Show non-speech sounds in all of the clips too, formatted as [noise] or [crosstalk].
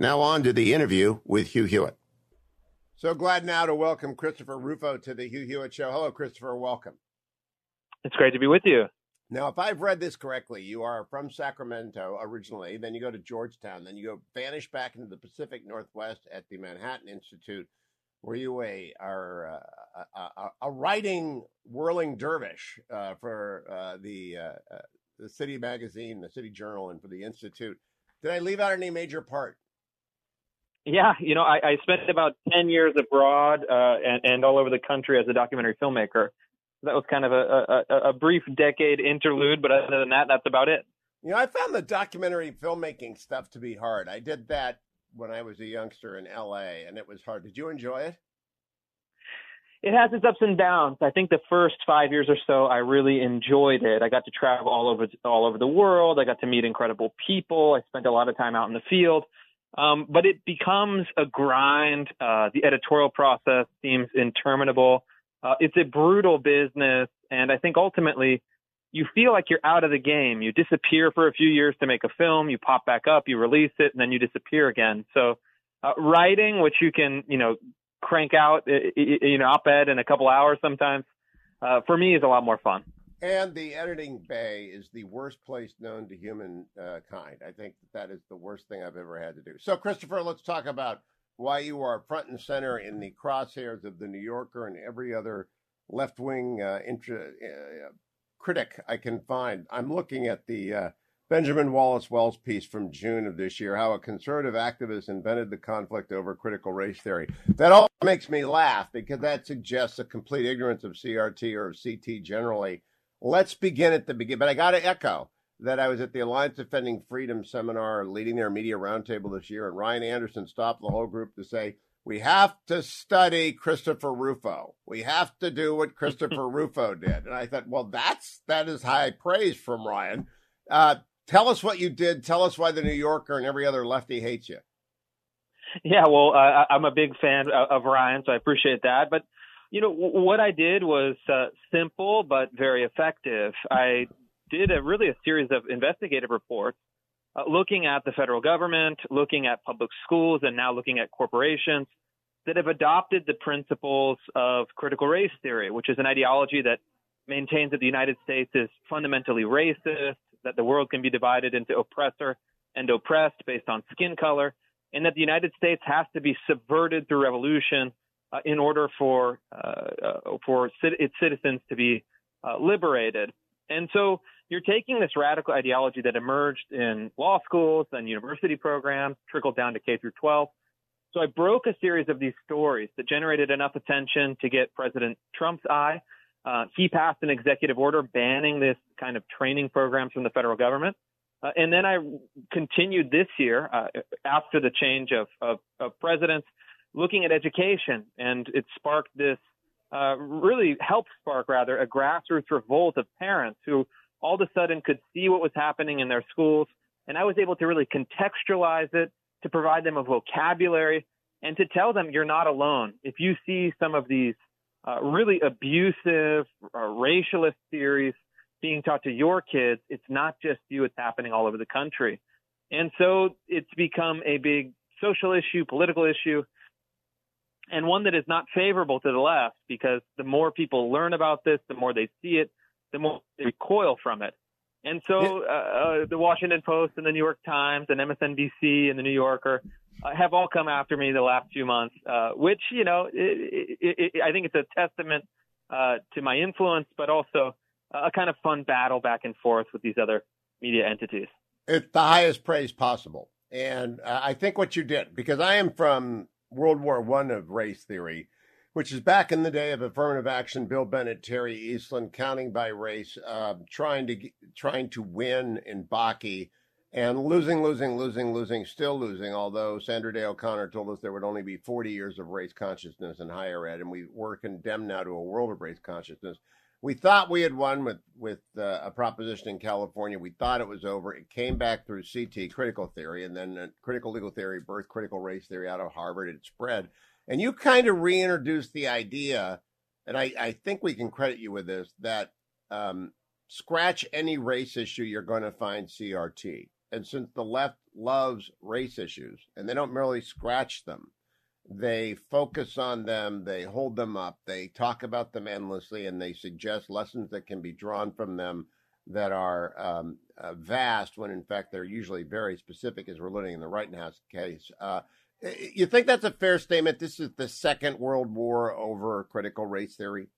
Now on to the interview with Hugh Hewitt. So glad now to welcome Christopher Rufo to the Hugh Hewitt Show. Hello, Christopher. Welcome. It's great to be with you. Now, if I've read this correctly, you are from Sacramento originally, then you go to Georgetown, then you go vanish back into the Pacific Northwest at the Manhattan Institute, where you a, are uh, a, a, a, writing whirling dervish uh, for uh, the uh, uh, the City Magazine, the City Journal, and for the Institute. Did I leave out any major part? Yeah, you know, I, I spent about 10 years abroad uh, and, and all over the country as a documentary filmmaker. That was kind of a, a, a brief decade interlude, but other than that, that's about it. You know, I found the documentary filmmaking stuff to be hard. I did that when I was a youngster in LA, and it was hard. Did you enjoy it? It has its ups and downs. I think the first five years or so, I really enjoyed it. I got to travel all over all over the world. I got to meet incredible people. I spent a lot of time out in the field. Um, but it becomes a grind. Uh, the editorial process seems interminable. Uh, it's a brutal business, and I think ultimately you feel like you're out of the game. You disappear for a few years to make a film, you pop back up, you release it, and then you disappear again. So, uh, writing, which you can, you know, crank out, you know, op-ed in a couple hours sometimes, uh, for me is a lot more fun. And the editing bay is the worst place known to humankind. Uh, I think that, that is the worst thing I've ever had to do. So, Christopher, let's talk about why you are front and center in the crosshairs of the New Yorker and every other left wing uh, intra- uh, critic I can find. I'm looking at the uh, Benjamin Wallace Wells piece from June of this year, how a conservative activist invented the conflict over critical race theory. That all makes me laugh because that suggests a complete ignorance of CRT or of CT generally Let's begin at the beginning. But I got to echo that I was at the Alliance Defending Freedom seminar leading their media roundtable this year, and Ryan Anderson stopped the whole group to say, We have to study Christopher Rufo. We have to do what Christopher [laughs] Rufo did. And I thought, well, that's that is high praise from Ryan. Uh, tell us what you did. Tell us why the New Yorker and every other lefty hates you. Yeah, well, uh, I'm a big fan of Ryan, so I appreciate that. But you know, what I did was uh, simple but very effective. I did a really a series of investigative reports uh, looking at the federal government, looking at public schools, and now looking at corporations that have adopted the principles of critical race theory, which is an ideology that maintains that the United States is fundamentally racist, that the world can be divided into oppressor and oppressed based on skin color, and that the United States has to be subverted through revolution uh, in order for uh, uh, for its citizens to be liberated. And so you're taking this radical ideology that emerged in law schools and university programs, trickled down to K through 12. So I broke a series of these stories that generated enough attention to get President Trump's eye. Uh, he passed an executive order banning this kind of training programs from the federal government. Uh, and then I continued this year uh, after the change of, of, of presidents looking at education, and it sparked this uh, really helped spark rather a grassroots revolt of parents who all of a sudden could see what was happening in their schools, and I was able to really contextualize it to provide them a vocabulary and to tell them you're not alone. If you see some of these uh, really abusive uh, racialist theories being taught to your kids, it's not just you, it's happening all over the country. And so it's become a big social issue, political issue, and one that is not favorable to the left because the more people learn about this, the more they see it, the more they recoil from it. And so uh, uh, the Washington Post and the New York Times and MSNBC and the New Yorker, uh, have all come after me the last few months, uh, which you know, it, it, it, I think it's a testament uh, to my influence, but also a kind of fun battle back and forth with these other media entities. It's the highest praise possible, and I think what you did because I am from World War One of race theory, which is back in the day of affirmative action. Bill Bennett, Terry Eastland, counting by race, uh, trying to trying to win in Bakke and losing, losing, losing, losing, still losing. Although Sandra Day O'Connor told us there would only be 40 years of race consciousness in higher ed, and we were condemned now to a world of race consciousness. We thought we had won with with uh, a proposition in California. We thought it was over. It came back through CT, critical theory, and then uh, critical legal theory, birth critical race theory out of Harvard. It spread, and you kind of reintroduced the idea, and I, I think we can credit you with this that um, scratch any race issue, you're going to find CRT and since the left loves race issues and they don't merely scratch them, they focus on them, they hold them up, they talk about them endlessly, and they suggest lessons that can be drawn from them that are um, uh, vast when in fact they're usually very specific, as we're learning in the Rittenhouse case. Uh, you think that's a fair statement? This is the Second World War over critical race theory?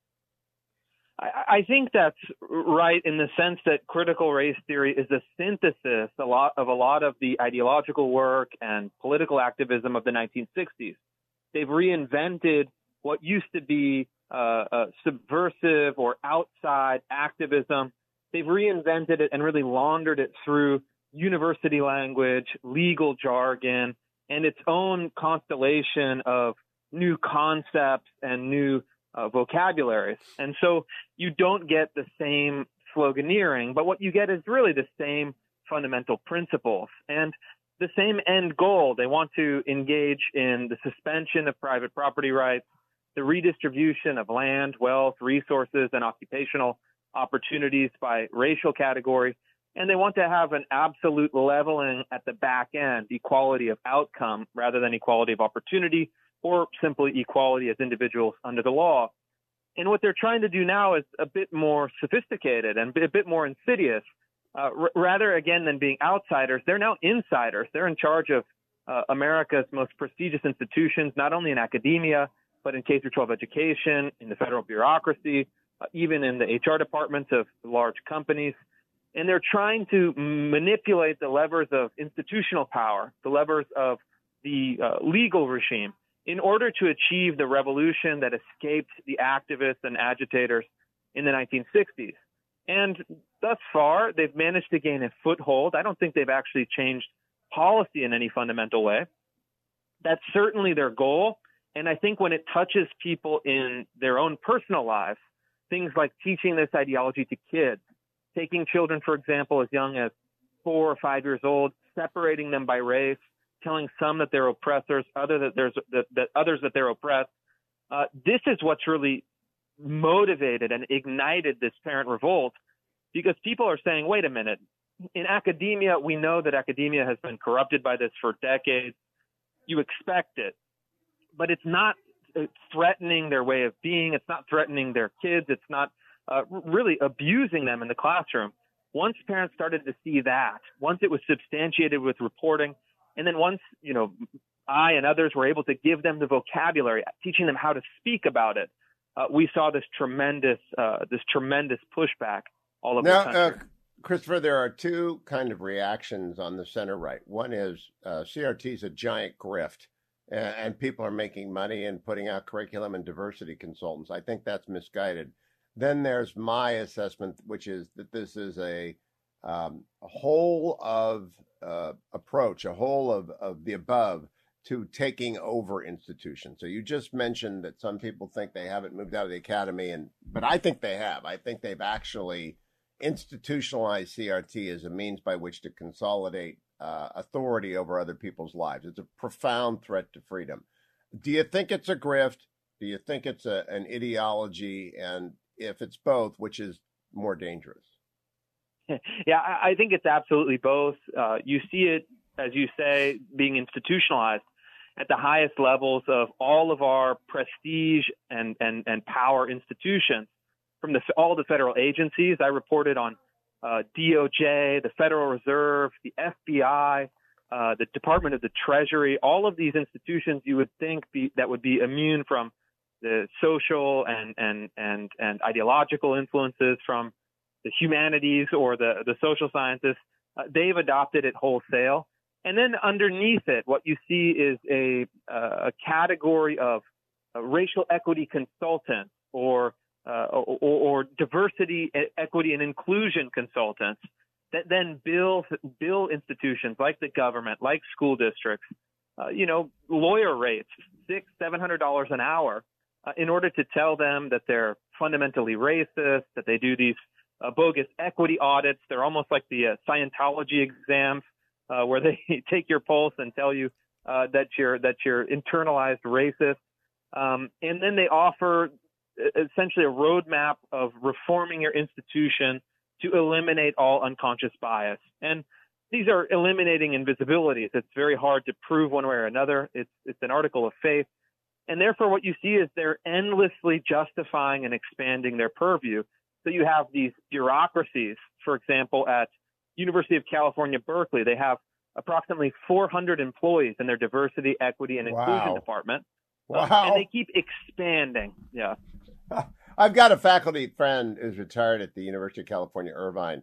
I think that's right in the sense that critical race theory is a synthesis a lot of a lot of the ideological work and political activism of the 1960s. They've reinvented what used to be uh, uh, subversive or outside activism. They've reinvented it and really laundered it through university language, legal jargon, and its own constellation of new concepts and new uh, vocabularies. And so you don't get the same sloganeering, but what you get is really the same fundamental principles and the same end goal. They want to engage in the suspension of private property rights, the redistribution of land, wealth, resources, and occupational opportunities by racial category. And they want to have an absolute leveling at the back end, equality of outcome rather than equality of opportunity or simply equality as individuals under the law. And what they're trying to do now is a bit more sophisticated and a bit more insidious. Uh, rather, again, than being outsiders, they're now insiders. They're in charge of uh, America's most prestigious institutions, not only in academia, but in K through 12 education, in the federal bureaucracy, uh, even in the HR departments of large companies. And they're trying to manipulate the levers of institutional power, the levers of the uh, legal regime, in order to achieve the revolution that escaped the activists and agitators in the 1960s. And thus far, they've managed to gain a foothold. I don't think they've actually changed policy in any fundamental way. That's certainly their goal. And I think when it touches people in their own personal lives, things like teaching this ideology to kids, taking children, for example, as young as four or five years old, separating them by race, telling some that they're oppressors, other that there's that, that others that they're oppressed. Uh, this is what's really motivated and ignited this parent revolt because people are saying, wait a minute, in academia, we know that academia has been corrupted by this for decades. You expect it, but it's not uh, threatening their way of being. It's not threatening their kids. It's not uh, really abusing them in the classroom. Once parents started to see that, once it was substantiated with reporting, and then once, you know, I and others were able to give them the vocabulary, teaching them how to speak about it, uh, we saw this tremendous, uh, this tremendous pushback all over now, the country. Uh, Christopher, there are two kind of reactions on the center right. One is uh, CRT is a giant grift, and, and people are making money and putting out curriculum and diversity consultants. I think that's misguided. Then there's my assessment, which is that this is a um, a whole of uh, approach, a whole of, of the above to taking over institutions. So you just mentioned that some people think they haven't moved out of the academy, and but I think they have. I think they've actually institutionalized CRT as a means by which to consolidate uh, authority over other people's lives. It's a profound threat to freedom. Do you think it's a grift? Do you think it's a, an ideology? And if it's both, which is more dangerous? [laughs] yeah, I think it's absolutely both. Uh, you see it, as you say, being institutionalized at the highest levels of all of our prestige and, and, and power institutions from the, all the federal agencies. I reported on uh, DOJ, the Federal Reserve, the FBI, uh, the Department of the Treasury, all of these institutions you would think be, that would be immune from the social and, and, and, and ideological influences from the humanities or the, the social sciences, uh, they've adopted it wholesale. And then underneath it, what you see is a, uh, a category of uh, racial equity consultants or, uh, or, or, diversity, equity, and inclusion consultants that then bill bill institutions like the government, like school districts, uh, you know, lawyer rates six, seven hundred dollars an hour, uh, in order to tell them that they're fundamentally racist, that they do these uh, bogus equity audits. They're almost like the uh, Scientology exams, uh, where [laughs] they take your pulse and tell you uh, that you're that you're internalized racist, um, and then they offer essentially a roadmap of reforming your institution to eliminate all unconscious bias. And these are eliminating invisibilities. It's very hard to prove one way or another. It's it's an article of faith. And therefore what you see is they're endlessly justifying and expanding their purview. So you have these bureaucracies, for example, at University of California, Berkeley, they have approximately 400 employees in their diversity, equity, and inclusion wow. department. Wow. And they keep expanding. Yeah. [laughs] I've got a faculty friend who's retired at the University of California, Irvine,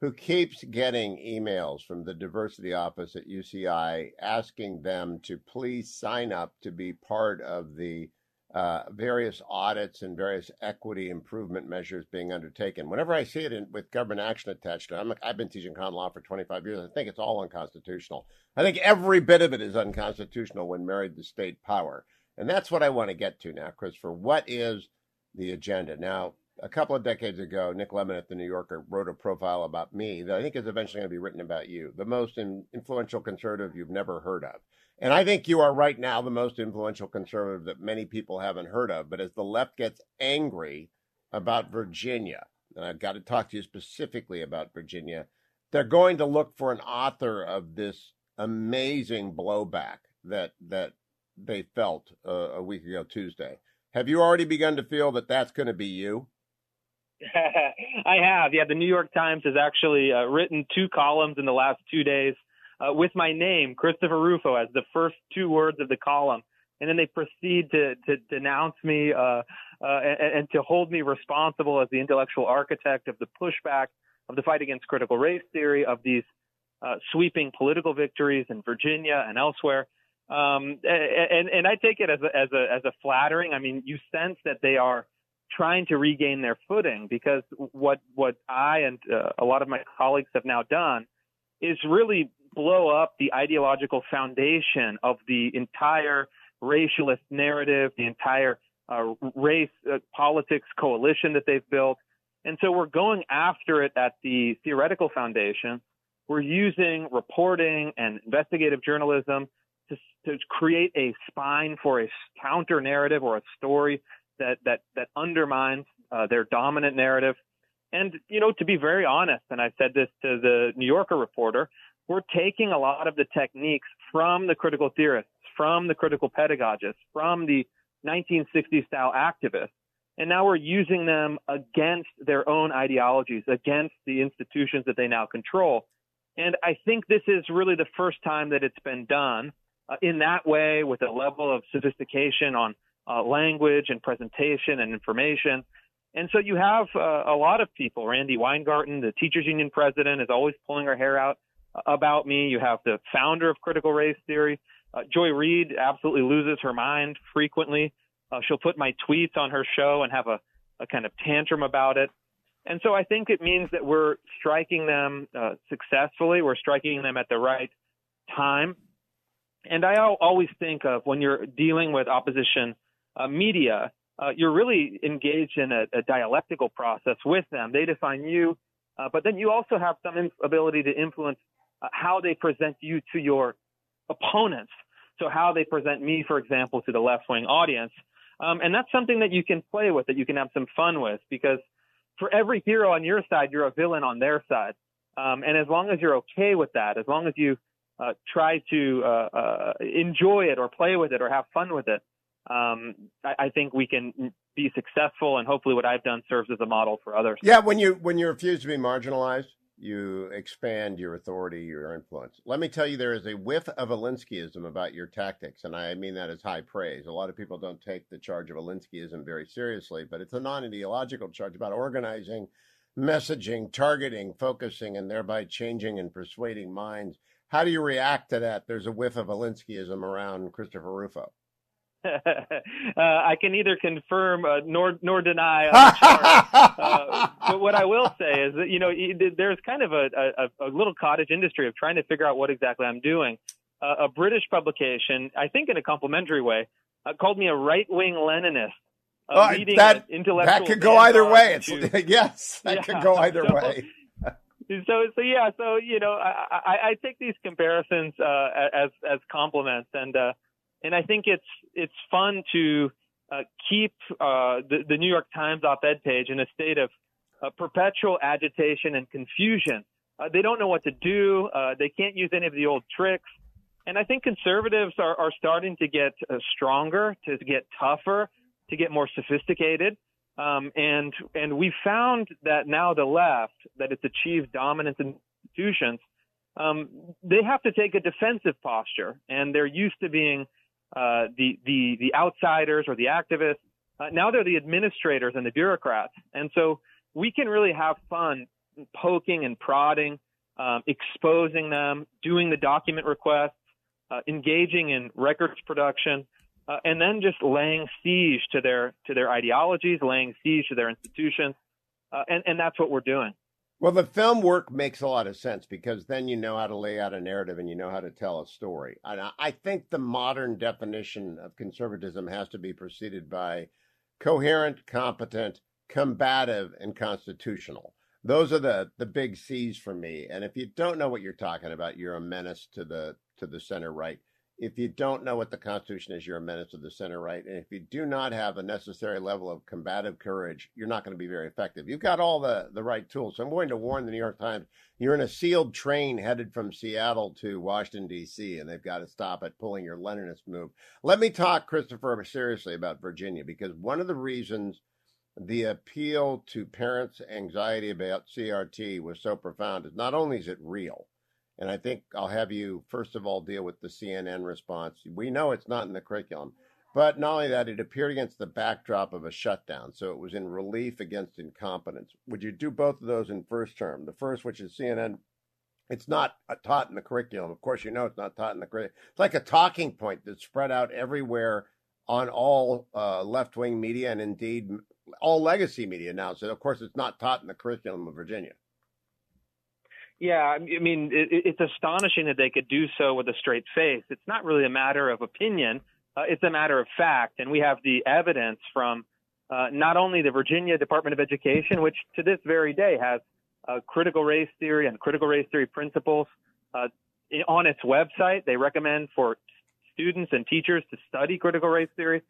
who keeps getting emails from the diversity office at UCI asking them to please sign up to be part of the uh, various audits and various equity improvement measures being undertaken. Whenever I see it in, with government action attached to it, i have been teaching common law for 25 years. I think it's all unconstitutional. I think every bit of it is unconstitutional when married to state power. And that's what I want to get to now, Christopher. What is the agenda. Now, a couple of decades ago, Nick Lemann at the New Yorker wrote a profile about me that I think is eventually going to be written about you, the most in, influential conservative you've never heard of. And I think you are right now the most influential conservative that many people haven't heard of. But as the left gets angry about Virginia, and I've got to talk to you specifically about Virginia, they're going to look for an author of this amazing blowback that that they felt uh, a week ago Tuesday. Have you already begun to feel that that's going to be you? [laughs] I have. Yeah, the New York Times has actually uh, written two columns in the last two days uh, with my name, Christopher Rufo, as the first two words of the column. And then they proceed to, to denounce me uh, uh and, and, to hold me responsible as the intellectual architect of the pushback of the fight against critical race theory, of these uh, sweeping political victories in Virginia and elsewhere. Um, and, and I take it as a, as a, as a flattering. I mean, you sense that they are trying to regain their footing because what, what I and uh, a lot of my colleagues have now done is really blow up the ideological foundation of the entire racialist narrative, the entire uh, race uh, politics coalition that they've built. And so we're going after it at the theoretical foundation. We're using reporting and investigative journalism to, to create a spine for a counter narrative or a story that that that undermines uh, their dominant narrative. And you know, to be very honest, and I said this to the New Yorker reporter, we're taking a lot of the techniques from the critical theorists, from the critical pedagogists, from the 1960s style activists, and now we're using them against their own ideologies, against the institutions that they now control. And I think this is really the first time that it's been done uh, in that way with a level of sophistication on uh, language and presentation and information. And so you have uh, a lot of people. Randi Weingarten, the teachers union president, is always pulling her hair out uh, about me. You have the founder of critical race theory. Uh, Joy Reid absolutely loses her mind frequently. She'll put my tweets on her show and have a, a kind of tantrum about it. And so I think it means that we're striking them uh, successfully. We're striking them at the right time. And I always think of when you're dealing with opposition uh, media, uh, you're really engaged in a, a, dialectical process with them. They define you, uh, but then you also have some ability to influence uh, how they present you to your opponents. So how they present me, for example, to the left wing audience. Um, and that's something that you can play with, that you can have some fun with, because for every hero on your side, you're a villain on their side. Um, and as long as you're okay with that, as long as you uh, try to uh, uh, enjoy it or play with it or have fun with it, um, I, I, think we can be successful. And hopefully, what I've done serves as a model for others. Yeah, when you when you refuse to be marginalized, you expand your authority, your influence. Let me tell you, there is a whiff of Alinskyism about your tactics, and I mean that as high praise. A lot of people don't take the charge of Alinskyism very seriously, but it's a non ideological charge about organizing, messaging, targeting, focusing, and thereby changing and persuading minds. How do you react to that? There's a whiff of Alinskyism around Christopher Rufo. [laughs] uh, I can neither confirm uh, nor nor deny. uh, [laughs] but what I will say is that you know there's kind of a, a, a, little cottage industry of trying to figure out what exactly I'm doing. Uh, a British publication, I think in a complimentary way, uh, called me a right wing Leninist. Uh, that, that could go either way. [laughs] yes, that yeah, could go either so, way. So so yeah so you know I, I, I take these comparisons uh, as as compliments and uh, and I think it's it's fun to uh, keep uh, the, the, New York Times op-ed page in a state of uh, perpetual agitation and confusion. Uh, they don't know what to do. Uh, they can't use any of the old tricks. And I think conservatives are, are starting to get stronger, to get tougher, to get more sophisticated. Um, and and we found that now the left, that it's achieved dominance in institutions, um, they have to take a defensive posture, and they're used to being uh, the the the outsiders or the activists. Uh, now they're the administrators and the bureaucrats, and so we can really have fun poking and prodding, um, exposing them, doing the document requests, uh, engaging in records production, uh, and then just laying siege to their to their ideologies, laying siege to their institutions, uh, and and that's what we're doing. Well, the film work makes a lot of sense because then you know how to lay out a narrative and you know how to tell a story. And I think the modern definition of conservatism has to be preceded by coherent, competent, combative, and constitutional. Those are the the big C's for me. And if you don't know what you're talking about, you're a menace to the to the center right if you don't know what the Constitution is, you're a menace to the center right. And if you do not have a necessary level of combative courage, you're not going to be very effective. You've got all the, the right tools. So I'm going to warn the New York Times you're in a sealed train headed from Seattle to Washington, D.C., and they've got to stop at pulling your Leninist move. Let me talk, Christopher, seriously about Virginia, because one of the reasons the appeal to parents' anxiety about CRT was so profound is not only is it real, and I think I'll have you, first of all, deal with the CNN response. We know it's not in the curriculum, but not only that, it appeared against the backdrop of a shutdown. So it was in relief against incompetence. Would you do both of those in first term? The first, which is CNN, it's not taught in the curriculum. Of course, you know it's not taught in the curriculum. It's like a talking point that's spread out everywhere on all uh, left wing media and indeed all legacy media now. So, of course, it's not taught in the curriculum of Virginia. Yeah, I mean, it, it's astonishing that they could do so with a straight face. It's not really a matter of opinion, uh, it's a matter of fact. And we have the evidence from uh, not only the Virginia Department of Education, which to this very day has uh, critical race theory and critical race theory principles uh, on its website. They recommend for students and teachers to study critical race theory.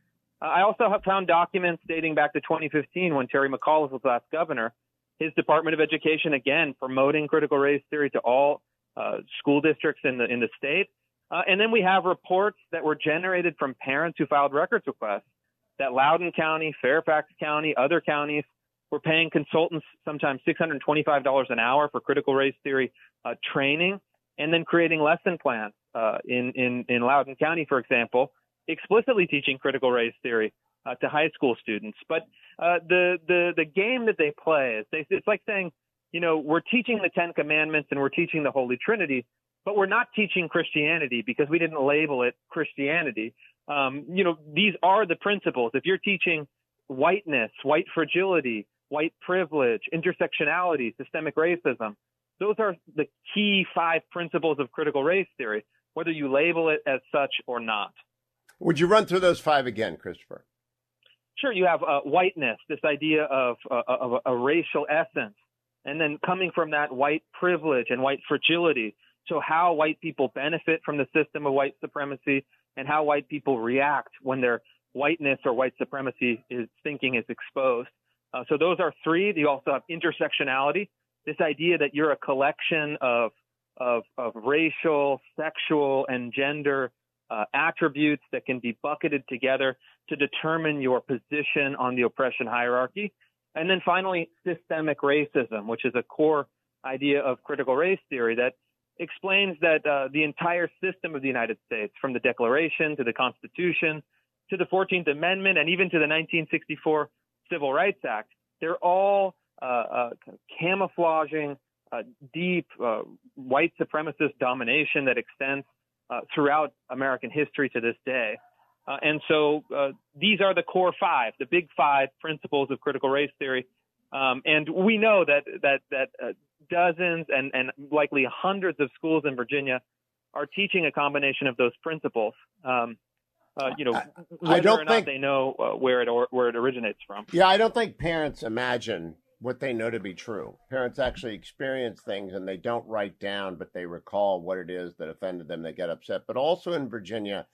Uh, I also have found documents dating back to 2015 when Terry McAuliffe was last governor his Department of Education again promoting critical race theory to all uh, school districts in the in the state. Uh, and then we have reports that were generated from parents who filed records requests that Loudoun County, Fairfax County, other counties were paying consultants sometimes $625 an hour for critical race theory uh, training, and then creating lesson plans uh, in in in Loudoun County, for example, explicitly teaching critical race theory uh, to high school students. But uh, the the the game that they play is they, it's like saying, you know, we're teaching the Ten Commandments and we're teaching the Holy Trinity, but we're not teaching Christianity because we didn't label it Christianity. Um, you know, these are the principles. If you're teaching whiteness, white fragility, white privilege, intersectionality, systemic racism, those are the key five principles of critical race theory, whether you label it as such or not. Would you run through those five again, Christopher? Sure, you have uh, whiteness, this idea of, uh, of a, racial essence, and then coming from that white privilege and white fragility. So how white people benefit from the system of white supremacy and how white people react when their whiteness or white supremacy is thinking is exposed. Uh, so those are three. You also have intersectionality, this idea that you're a collection of of, of racial, sexual, and gender uh, attributes that can be bucketed together to determine your position on the oppression hierarchy. And then finally, systemic racism, which is a core idea of critical race theory that explains that uh, the entire system of the United States, from the Declaration to the Constitution to the 14th Amendment and even to the 1964 Civil Rights Act, they're all uh, uh, camouflaging uh, deep uh, white supremacist domination that extends uh, throughout American history to this day. Uh, and so uh, these are the core five, the big five principles of critical race theory. Um, and we know that that that uh, dozens and and likely hundreds of schools in Virginia are teaching a combination of those principles. Um, uh, you know, I, I don't think they know uh, where it or, where it originates from. Yeah, I don't think parents imagine what they know to be true. Parents actually experience things and they don't write down, but they recall what it is that offended them. They get upset. But also in Virginia,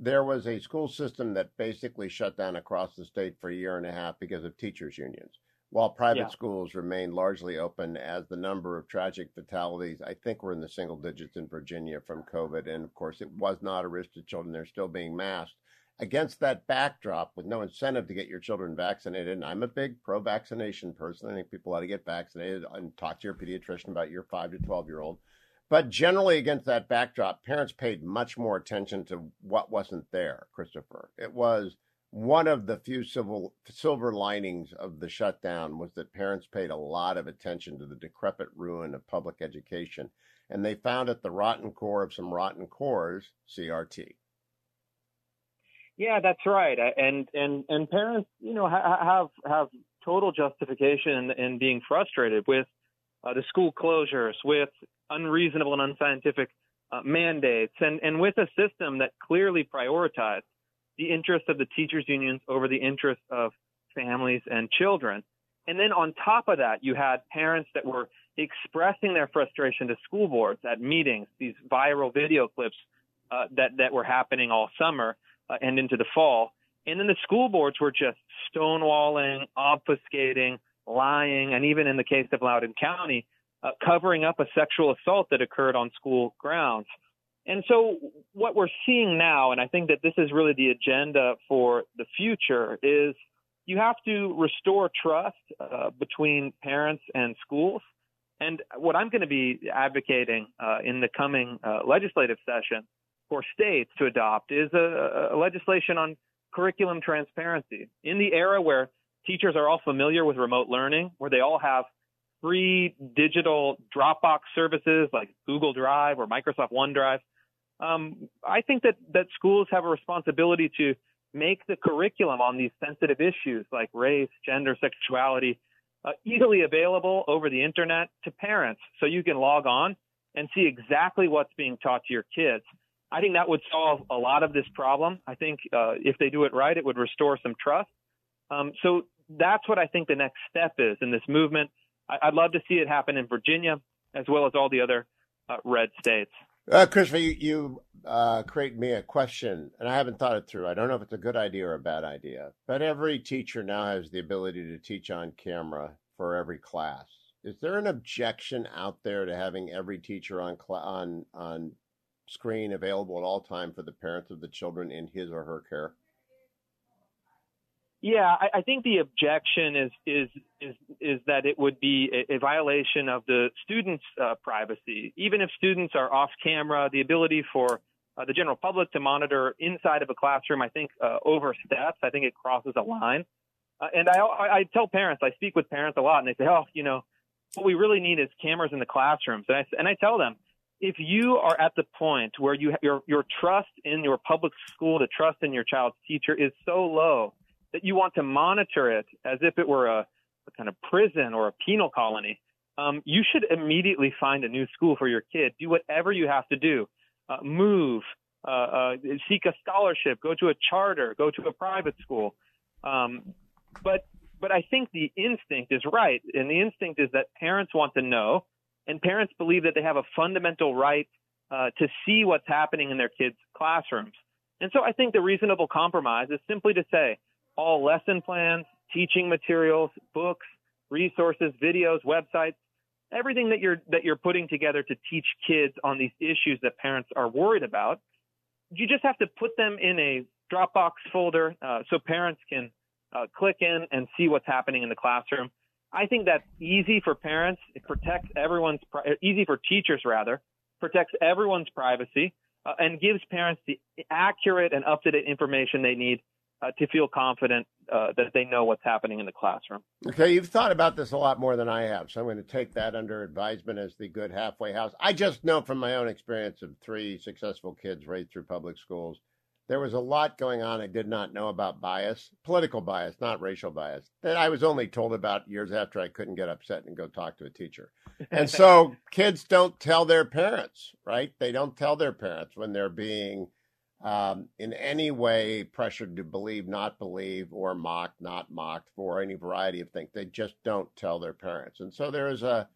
there was a school system that basically shut down across the state for a year and a half because of teachers' unions. While private yeah. schools remain largely open, as the number of tragic fatalities, I think we're in the single digits in Virginia from COVID. And of course, it was not a risk to children. They're still being masked. Against that backdrop, with no incentive to get your children vaccinated, and I'm a big pro vaccination person. I think people ought to get vaccinated and talk to your pediatrician about your 5 to 12 year old. But generally, against that backdrop, parents paid much more attention to what wasn't there, Christopher. It was one of the few civil, silver linings of the shutdown was that parents paid a lot of attention to the decrepit ruin of public education, and they found at the rotten core of some rotten cores CRT. Yeah, that's right, and and and parents, you know, have have total justification in being frustrated with uh, the school closures, with unreasonable and unscientific uh, mandates, and and with a system that clearly prioritized the interests of the teachers unions over the interests of families and children. And then on top of that, you had parents that were expressing their frustration to school boards at meetings, these viral video clips uh, that, that were happening all summer uh, and into the fall. And then the school boards were just stonewalling, obfuscating, lying, and even in the case of Loudoun County, uh, covering up a sexual assault that occurred on school grounds. And so what we're seeing now, and I think that this is really the agenda for the future, is you have to restore trust uh, between parents and schools. And what I'm going to be advocating uh, in the coming uh, legislative session for states to adopt is a, a legislation on curriculum transparency. In the era where teachers are all familiar with remote learning, where they all have free digital Dropbox services like Google Drive or Microsoft OneDrive, um, I think that that schools have a responsibility to make the curriculum on these sensitive issues like race, gender, sexuality uh, easily available over the internet to parents, so you can log on and see exactly what's being taught to your kids. I think that would solve a lot of this problem. I think uh, if they do it right, it would restore some trust. Um, so that's what I think the next step is in this movement. I- would love to see it happen in Virginia as well as all the other uh, red states. Uh, Christopher, you, you uh, create me a question, and I haven't thought it through. I don't know if it's a good idea or a bad idea, but every teacher now has the ability to teach on camera for every class. Is there an objection out there to having every teacher on cl- on on screen available at all time for the parents of the children in his or her care? Yeah, I, I think the objection is is is is that it would be a, a violation of the students' uh, privacy. Even if students are off camera, the ability for uh, the general public to monitor inside of a classroom, I think, uh, oversteps. I think it crosses a line. Uh, and I, I, I tell parents, I speak with parents a lot, and they say, "Oh, you know, what we really need is cameras in the classrooms." And I and I tell them, if you are at the point where you your your trust in your public school, the trust in your child's teacher is so low that you want to monitor it as if it were a, a kind of prison or a penal colony, um, you should immediately find a new school for your kid. Do whatever you have to do. Uh, move, uh, uh, seek a scholarship, go to a charter, go to a private school. Um, but but I think the instinct is right, and the instinct is that parents want to know, and parents believe that they have a fundamental right uh, to see what's happening in their kids' classrooms. And so I think the reasonable compromise is simply to say, all lesson plans, teaching materials, books, resources, videos, websites, everything that you're that you're putting together to teach kids on these issues that parents are worried about. You just have to put them in a Dropbox folder uh, so parents can uh, click in and see what's happening in the classroom. I think that's easy for parents. It protects everyone's, easy for teachers rather, protects everyone's privacy, uh, and gives parents the accurate and up to date information they need uh, to feel confident uh, that they know what's happening in the classroom. Okay, you've thought about this a lot more than I have, so I'm going to take that under advisement as the good halfway house. I just know from my own experience of three successful kids raised through public schools there was a lot going on I did not know about bias, political bias, not racial bias, that I was only told about years after I couldn't get upset and go talk to a teacher. And so [laughs] kids don't tell their parents, right? They don't tell their parents when they're being um, in any way pressured to believe, not believe, or mocked, not mocked for any variety of things. They just don't tell their parents. And so there is a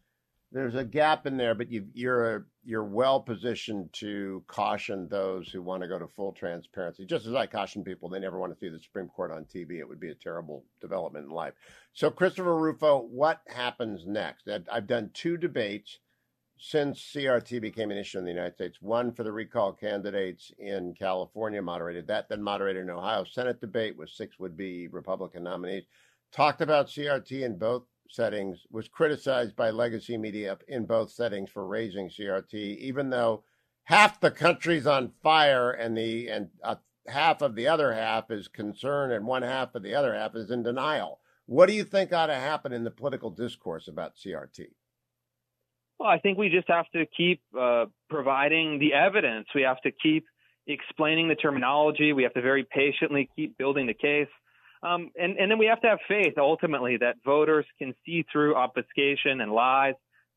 there's a gap in there, but you, you're you're well positioned to caution those who want to go to full transparency. Just as I caution people, they never want to see the Supreme Court on TV. It would be a terrible development in life. So, Christopher Rufo, what happens next? I've done two debates since CRT became an issue in the United States. One for the recall candidates in California, moderated that, then moderated an Ohio Senate debate with six would-be Republican nominees. Talked about CRT in both settings was criticized by legacy media in both settings for raising CRT, even though half the country's on fire and the and uh, half of the other half is concerned and one half of the other half is in denial. What do you think ought to happen in the political discourse about CRT? Well, I think we just have to keep uh, providing the evidence. We have to keep explaining the terminology. We have to very patiently keep building the case. Um, and, and then we have to have faith ultimately that voters can see through obfuscation and lies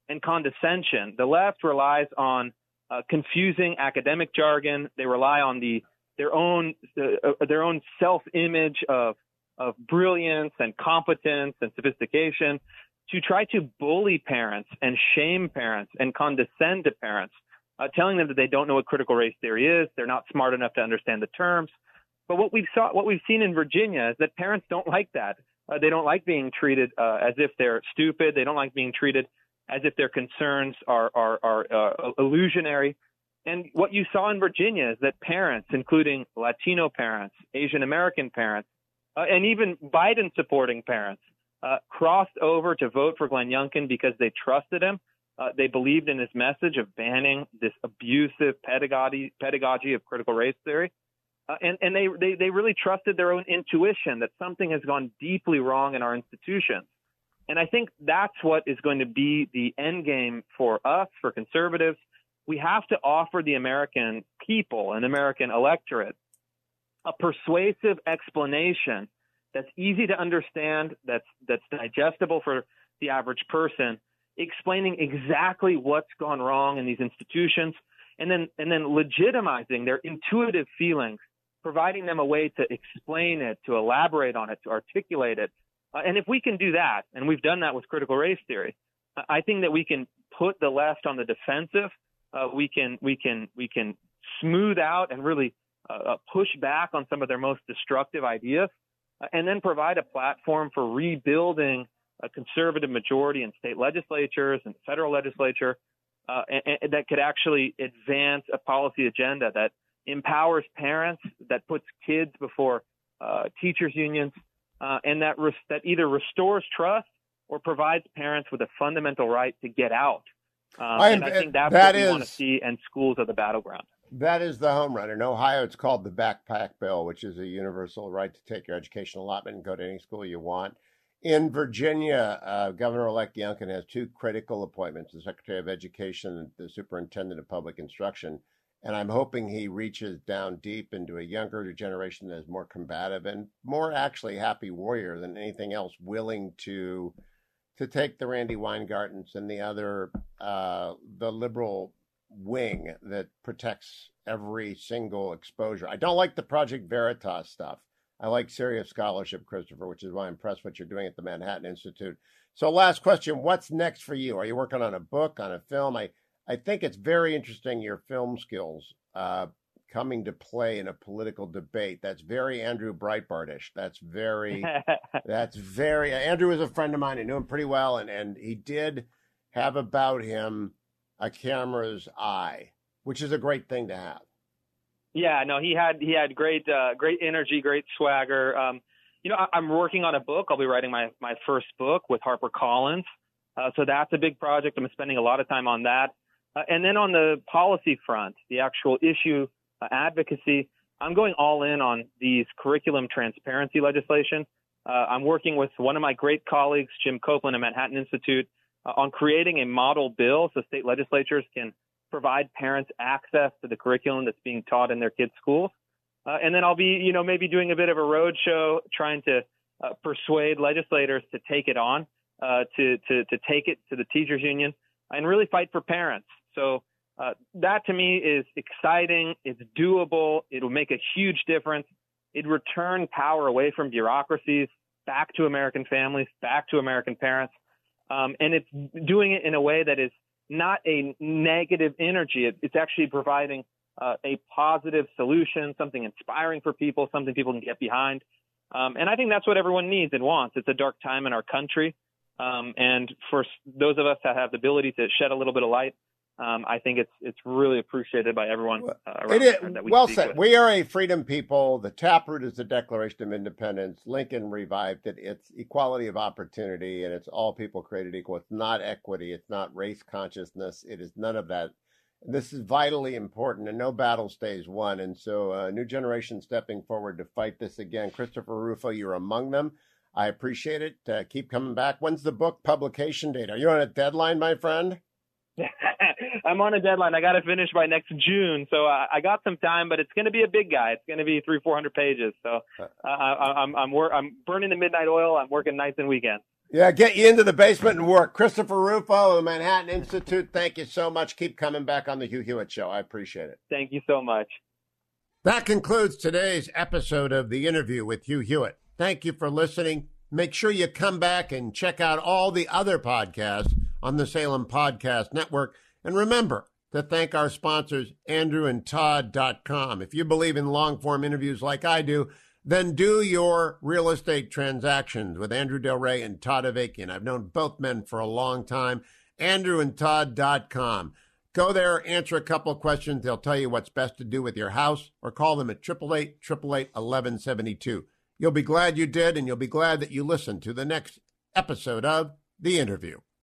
and condescension. The left relies on uh, confusing academic jargon. They rely on the their own uh, uh, their own self image of of brilliance and competence and sophistication to try to bully parents and shame parents and condescend to parents, uh, telling them that they don't know what critical race theory is, they're not smart enough to understand the terms, but what we've saw, what we've seen in Virginia is that parents don't like that. Uh, they don't like being treated uh, as if they're stupid. They don't like being treated as if their concerns are are, are uh, illusionary. And what you saw in Virginia is that parents, including Latino parents, Asian American parents, uh, and even Biden supporting parents, uh, crossed over to vote for Glenn Youngkin because they trusted him. Uh, they believed in his message of banning this abusive pedagogy pedagogy of critical race theory. Uh, and and they, they they really trusted their own intuition that something has gone deeply wrong in our institutions. And I think that's what is going to be the end game for us, for conservatives. We have to offer the American people and American electorate a persuasive explanation that's easy to understand, that's that's digestible for the average person, explaining exactly what's gone wrong in these institutions, and then and then legitimizing their intuitive feelings providing them a way to explain it, to elaborate on it, to articulate it. Uh, and if we can do that, and we've done that with critical race theory, I think that we can put the left on the defensive. Uh, we can we can we can smooth out and really uh, uh push back on some of their most destructive ideas, and then provide a platform for rebuilding a conservative majority in state legislatures and federal legislature uh, and, and that could actually advance a policy agenda that empowers parents, that puts kids before uh, teachers unions, uh, and that res- that either restores trust or provides parents with a fundamental right to get out. Um, I, and I think that's that what we is, want to see, and schools are the battleground. That is the home run. In Ohio, it's called the Backpack Bill, which is a universal right to take your educational allotment and go to any school you want. In Virginia, uh, Governor-elect Youngkin has two critical appointments: the Secretary of Education and the Superintendent of Public Instruction. And I'm hoping he reaches down deep into a younger generation that is more combative and more actually happy warrior than anything else, willing to to take the Randi Weingartens and the other uh, the liberal wing that protects every single exposure. I don't like the Project Veritas stuff. I like serious scholarship, Christopher, which is why I'm impressed what you're doing at the Manhattan Institute. So, last question: What's next for you? Are you working on a book, on a film? I I think it's very interesting your film skills uh, coming to play in a political debate. That's very Andrew Breitbartish. That's very [laughs] that's very Andrew is a friend of mine. I knew him pretty well, and and he did have about him a camera's eye, which is a great thing to have. Yeah, no, he had he had great uh, great energy, great swagger. Um, you know, I, am working on a book. I'll be writing my my first book with HarperCollins. Uh, so that's a big project. I'm spending a lot of time on that. Uh, and then on the policy front, the actual issue uh, advocacy, I'm going all in on these curriculum transparency legislation. Uh, I'm working with one of my great colleagues, Jim Copland at Manhattan Institute, uh, on creating a model bill so state legislatures can provide parents access to the curriculum that's being taught in their kids' schools. Uh, and then I'll be, you know, maybe doing a bit of a roadshow trying to uh, persuade legislators to take it on, uh, to, to, to take it to the teachers union and really fight for parents. So uh, that to me is exciting. It's doable. It'll make a huge difference. It return power away from bureaucracies back to American families, back to American parents. Um, and it's doing it in a way that is not a negative energy. It, it's actually providing uh, a positive solution, something inspiring for people, something people can get behind. Um, and I think that's what everyone needs and wants. It's a dark time in our country. Um, and for those of us that have the ability to shed a little bit of light, um, I think it's it's really appreciated by everyone. Uh, it is, we well said. With. We are a freedom people. The taproot is the Declaration of Independence. Lincoln revived it. It's equality of opportunity, and it's all people created equal. It's not equity. It's not race consciousness. It is none of that. This is vitally important, and no battle stays won. And so, a uh, new generation stepping forward to fight this again. Christopher Rufo, you're among them. I appreciate it. Uh, keep coming back. When's the book publication date? Are you on a deadline, my friend? [laughs] I'm on a deadline. I got to finish by next June, so I, I got some time, but it's going to be a big guy. It's going to be three, four hundred pages. So uh, I, I'm I'm wor- I'm burning the midnight oil. I'm working nights and weekends. Yeah, get you into the basement and work. Christopher Rufo of the Manhattan Institute. Thank you so much. Keep coming back on the Hugh Hewitt Show. I appreciate it. Thank you so much. That concludes today's episode of the interview with Hugh Hewitt. Thank you for listening. Make sure you come back and check out all the other podcasts on the Salem Podcast Network. And remember to thank our sponsors, andrewandtodd.com. If you believe in long form interviews like I do, then do your real estate transactions with Andrew Del Rey and Todd Avakian. I've known both men for a long time. AndrewandTodd.com. Go there, answer a couple of questions. They'll tell you what's best to do with your house or call them at 888 888 1172. You'll be glad you did, and you'll be glad that you listened to the next episode of The Interview.